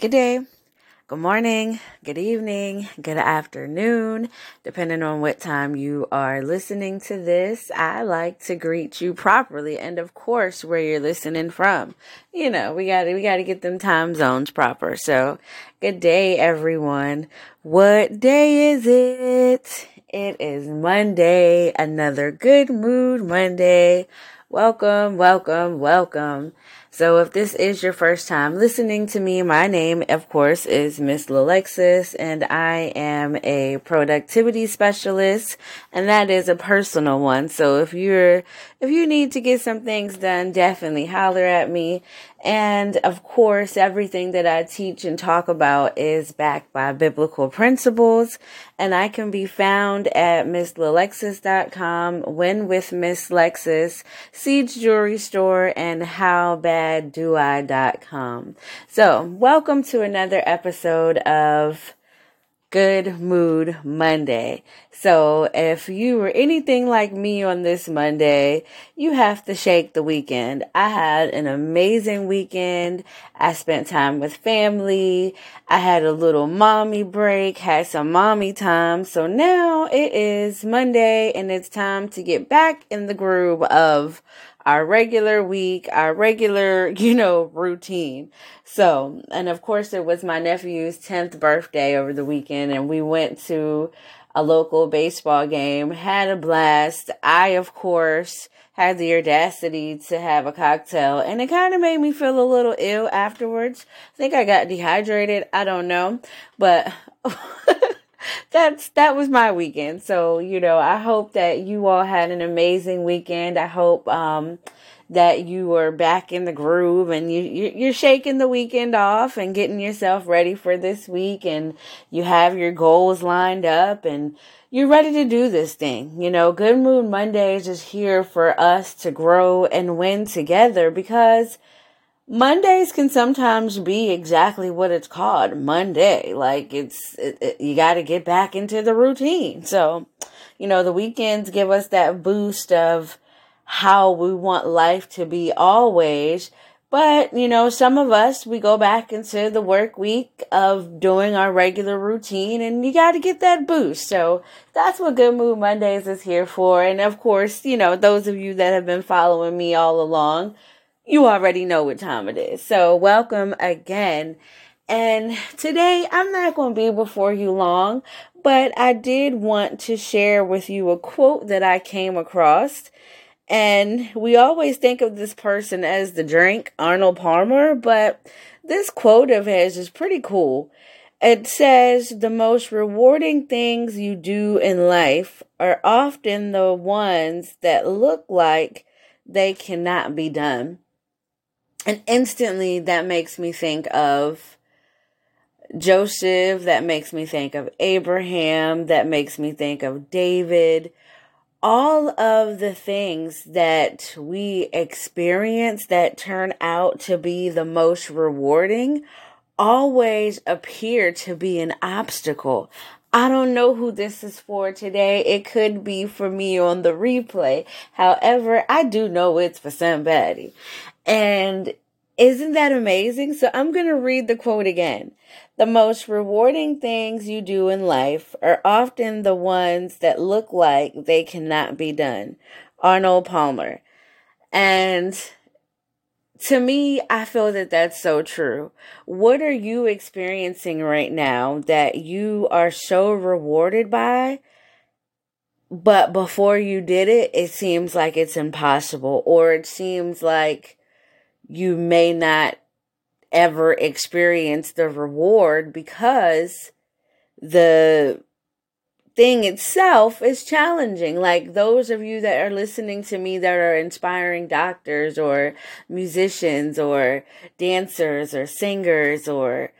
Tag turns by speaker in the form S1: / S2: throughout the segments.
S1: Good day, good morning, good evening, good afternoon, depending on what time you are listening to this. I like to greet you properly and of course where you're listening from. You know, we got to we got to get them time zones proper. So, good day everyone. What day is it? It is Monday, another good mood Monday. Welcome, welcome, welcome. So if this is your first time listening to me, my name, of course, is Miss Lalexis, and I am a productivity specialist, and that is a personal one. So if you're, if you need to get some things done, definitely holler at me. And of course, everything that I teach and talk about is backed by biblical principles. And I can be found at MissLalexis.com, When with Miss Lexis, Siege Jewelry Store, and HowBadDoI.com. So, welcome to another episode of Good Mood Monday. So if you were anything like me on this Monday, you have to shake the weekend. I had an amazing weekend. I spent time with family. I had a little mommy break, had some mommy time. So now it is Monday and it's time to get back in the groove of our regular week, our regular, you know, routine. So, and of course, it was my nephew's 10th birthday over the weekend, and we went to a local baseball game, had a blast. I, of course, had the audacity to have a cocktail, and it kind of made me feel a little ill afterwards. I think I got dehydrated. I don't know, but. that's that was my weekend. So, you know, I hope that you all had an amazing weekend. I hope um that you are back in the groove and you you're shaking the weekend off and getting yourself ready for this week and you have your goals lined up and you're ready to do this thing. You know, Good Mood Mondays is here for us to grow and win together because Mondays can sometimes be exactly what it's called Monday. Like it's, it, it, you got to get back into the routine. So, you know, the weekends give us that boost of how we want life to be always. But, you know, some of us, we go back into the work week of doing our regular routine and you got to get that boost. So that's what Good Mood Mondays is here for. And of course, you know, those of you that have been following me all along, you already know what time it is. So, welcome again. And today I'm not going to be before you long, but I did want to share with you a quote that I came across. And we always think of this person as the drink, Arnold Palmer, but this quote of his is pretty cool. It says, The most rewarding things you do in life are often the ones that look like they cannot be done. And instantly that makes me think of Joseph, that makes me think of Abraham, that makes me think of David. All of the things that we experience that turn out to be the most rewarding always appear to be an obstacle. I don't know who this is for today. It could be for me on the replay. However, I do know it's for somebody. And isn't that amazing? So I'm going to read the quote again. The most rewarding things you do in life are often the ones that look like they cannot be done. Arnold Palmer. And to me, I feel that that's so true. What are you experiencing right now that you are so rewarded by? But before you did it, it seems like it's impossible, or it seems like you may not ever experience the reward because the thing itself is challenging. Like those of you that are listening to me that are inspiring doctors or musicians or dancers or singers or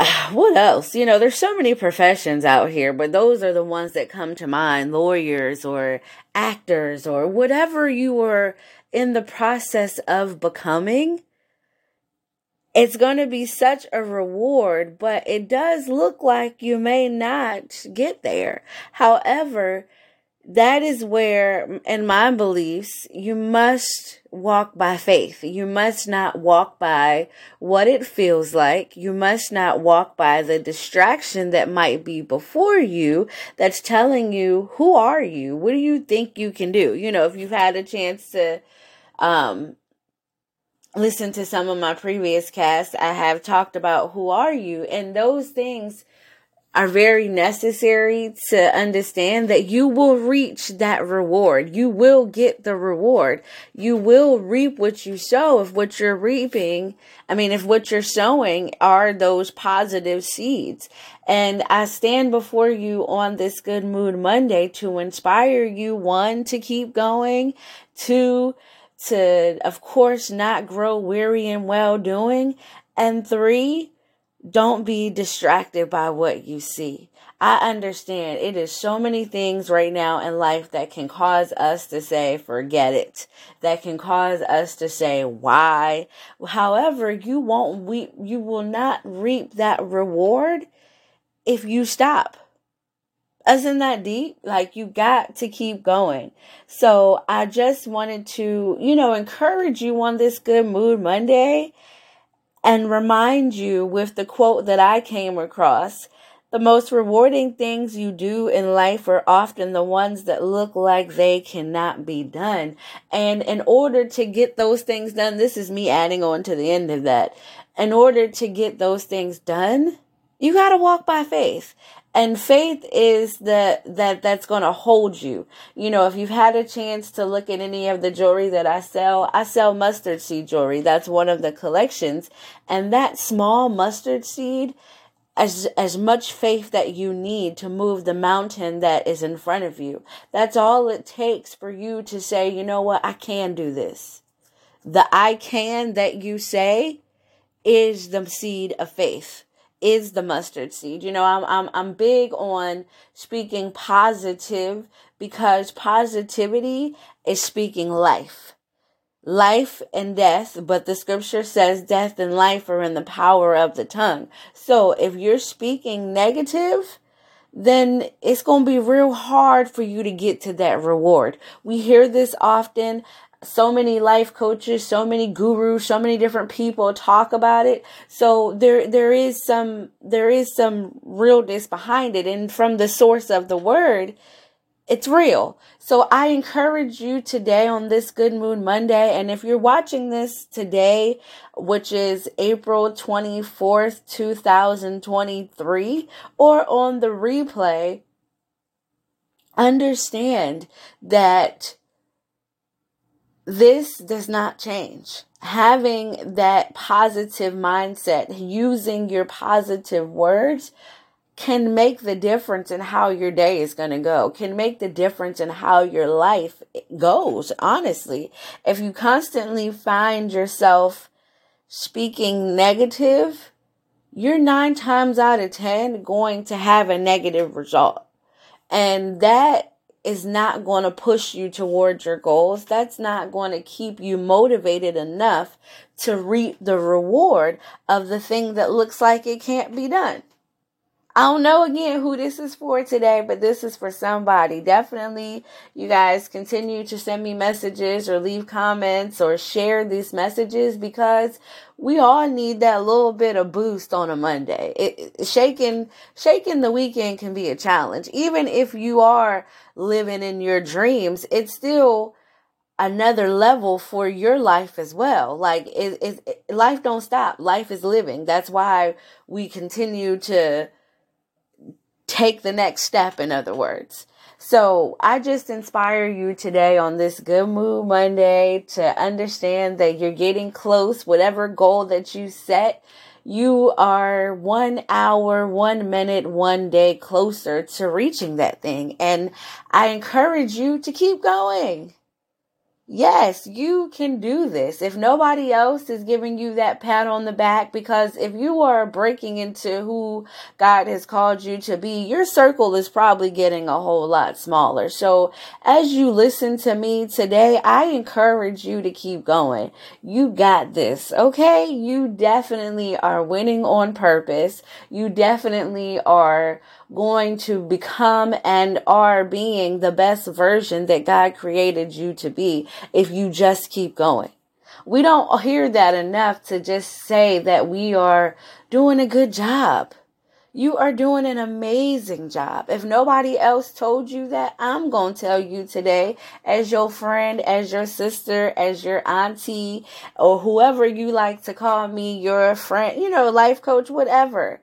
S1: what else? You know, there's so many professions out here, but those are the ones that come to mind lawyers or actors or whatever you were in the process of becoming, it's going to be such a reward, but it does look like you may not get there. However, that is where, in my beliefs, you must walk by faith. You must not walk by what it feels like. You must not walk by the distraction that might be before you that's telling you, who are you? What do you think you can do? You know, if you've had a chance to, um, listen to some of my previous casts, I have talked about who are you and those things are very necessary to understand that you will reach that reward. You will get the reward. You will reap what you sow if what you're reaping, I mean, if what you're sowing are those positive seeds. And I stand before you on this Good Mood Monday to inspire you, one, to keep going, two, to, of course, not grow weary in well doing, and three, don't be distracted by what you see. I understand it is so many things right now in life that can cause us to say, forget it. That can cause us to say, why? However, you won't, we, you will not reap that reward if you stop. Isn't that deep? Like you got to keep going. So I just wanted to, you know, encourage you on this good mood Monday and remind you with the quote that I came across. The most rewarding things you do in life are often the ones that look like they cannot be done. And in order to get those things done, this is me adding on to the end of that. In order to get those things done, you got to walk by faith. And faith is the that that's going to hold you. You know if you've had a chance to look at any of the jewelry that i sell i sell mustard seed jewelry. That's one of the collections. And that small mustard seed as as much faith that you need to move the mountain that is in front of you. That's all it takes for you to say you know what? I can do this. The i can that you say is the seed of faith is the mustard seed. You know, I'm I'm I'm big on speaking positive because positivity is speaking life. Life and death, but the scripture says death and life are in the power of the tongue. So if you're speaking negative, then it's going to be real hard for you to get to that reward. We hear this often so many life coaches, so many gurus, so many different people talk about it. So there there is some there is some realness behind it and from the source of the word it's real. So I encourage you today on this Good Mood Monday. And if you're watching this today, which is April 24th, 2023, or on the replay, understand that this does not change. Having that positive mindset, using your positive words, can make the difference in how your day is going to go, can make the difference in how your life goes, honestly. If you constantly find yourself speaking negative, you're nine times out of 10 going to have a negative result. And that is not going to push you towards your goals. That's not going to keep you motivated enough to reap the reward of the thing that looks like it can't be done. I don't know again who this is for today, but this is for somebody. Definitely, you guys continue to send me messages or leave comments or share these messages because we all need that little bit of boost on a Monday. It, shaking, shaking the weekend can be a challenge. Even if you are living in your dreams, it's still another level for your life as well. Like it, it, life don't stop. Life is living. That's why we continue to take the next step, in other words. So I just inspire you today on this Good Mood Monday to understand that you're getting close, whatever goal that you set. You are one hour, one minute, one day closer to reaching that thing. And I encourage you to keep going. Yes, you can do this. If nobody else is giving you that pat on the back, because if you are breaking into who God has called you to be, your circle is probably getting a whole lot smaller. So as you listen to me today, I encourage you to keep going. You got this. Okay. You definitely are winning on purpose. You definitely are going to become and are being the best version that God created you to be if you just keep going. We don't hear that enough to just say that we are doing a good job. You are doing an amazing job. If nobody else told you that, I'm going to tell you today, as your friend, as your sister, as your auntie, or whoever you like to call me, your friend, you know, life coach, whatever.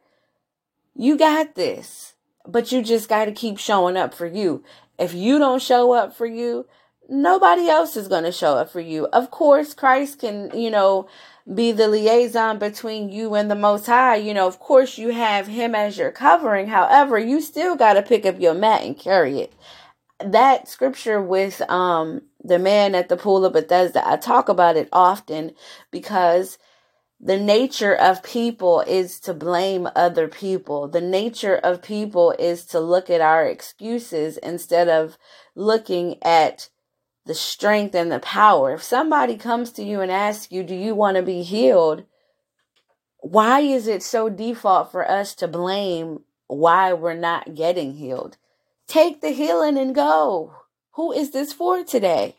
S1: You got this but you just got to keep showing up for you. If you don't show up for you, nobody else is going to show up for you. Of course, Christ can, you know, be the liaison between you and the Most High. You know, of course, you have Him as your covering. However, you still got to pick up your mat and carry it. That scripture with um the man at the pool of Bethesda, I talk about it often because the nature of people is to blame other people. The nature of people is to look at our excuses instead of looking at the strength and the power. If somebody comes to you and asks you, Do you want to be healed? Why is it so default for us to blame why we're not getting healed? Take the healing and go. Who is this for today?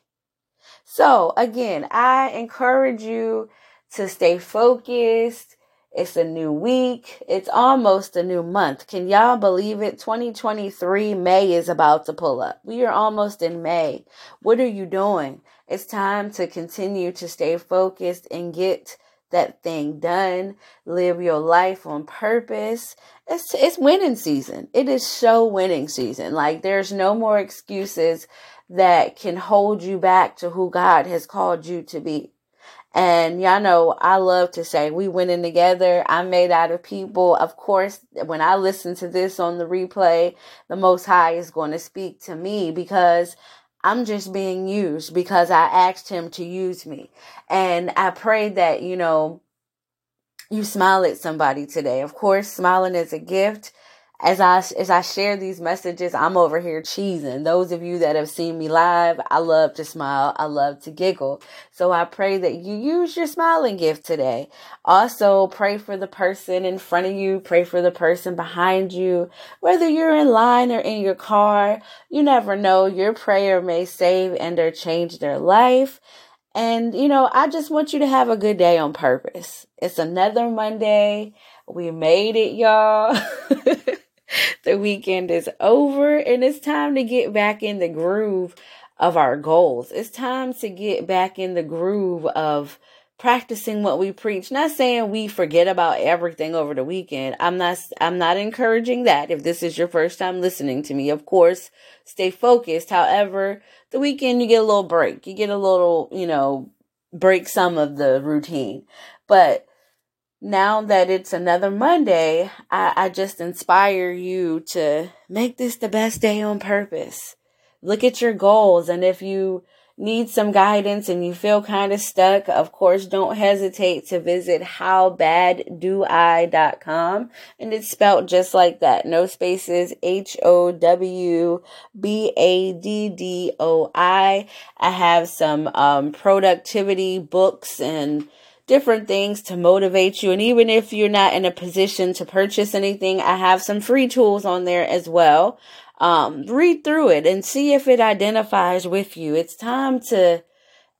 S1: So, again, I encourage you to stay focused. It's a new week. It's almost a new month. Can y'all believe it? 2023 May is about to pull up. We are almost in May. What are you doing? It's time to continue to stay focused and get that thing done. Live your life on purpose. It's it's winning season. It is so winning season. Like there's no more excuses that can hold you back to who God has called you to be. And y'all know I love to say we went in together. I'm made out of people. Of course, when I listen to this on the replay, the Most High is going to speak to me because I'm just being used because I asked Him to use me. And I pray that, you know, you smile at somebody today. Of course, smiling is a gift as I as I share these messages, I'm over here cheesing. Those of you that have seen me live, I love to smile. I love to giggle. So I pray that you use your smiling gift today. Also, pray for the person in front of you, pray for the person behind you. Whether you're in line or in your car, you never know. Your prayer may save and or change their life. And you know, I just want you to have a good day on purpose. It's another Monday. We made it, y'all. the weekend is over and it's time to get back in the groove of our goals. It's time to get back in the groove of practicing what we preach. Not saying we forget about everything over the weekend. I'm not I'm not encouraging that. If this is your first time listening to me, of course, stay focused. However, the weekend you get a little break. You get a little, you know, break some of the routine. But now that it's another Monday, I, I just inspire you to make this the best day on purpose. Look at your goals. And if you need some guidance and you feel kind of stuck, of course, don't hesitate to visit howbaddoi.com. And it's spelled just like that. No spaces. H O W B A D D O I. I have some um, productivity books and different things to motivate you. And even if you're not in a position to purchase anything, I have some free tools on there as well. Um, read through it and see if it identifies with you. It's time to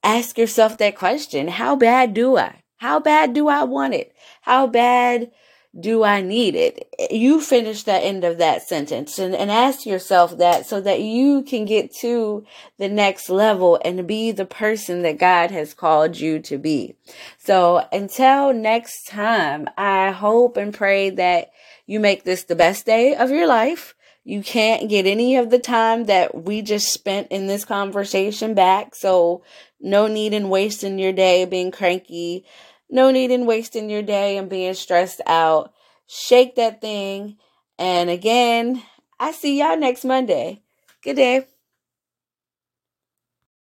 S1: ask yourself that question. How bad do I? How bad do I want it? How bad do I need it? You finish the end of that sentence and, and ask yourself that so that you can get to the next level and be the person that God has called you to be. So until next time, I hope and pray that you make this the best day of your life. You can't get any of the time that we just spent in this conversation back. So no need in wasting your day being cranky no need in wasting your day and being stressed out. Shake that thing. And again, I see y'all next Monday. Good day.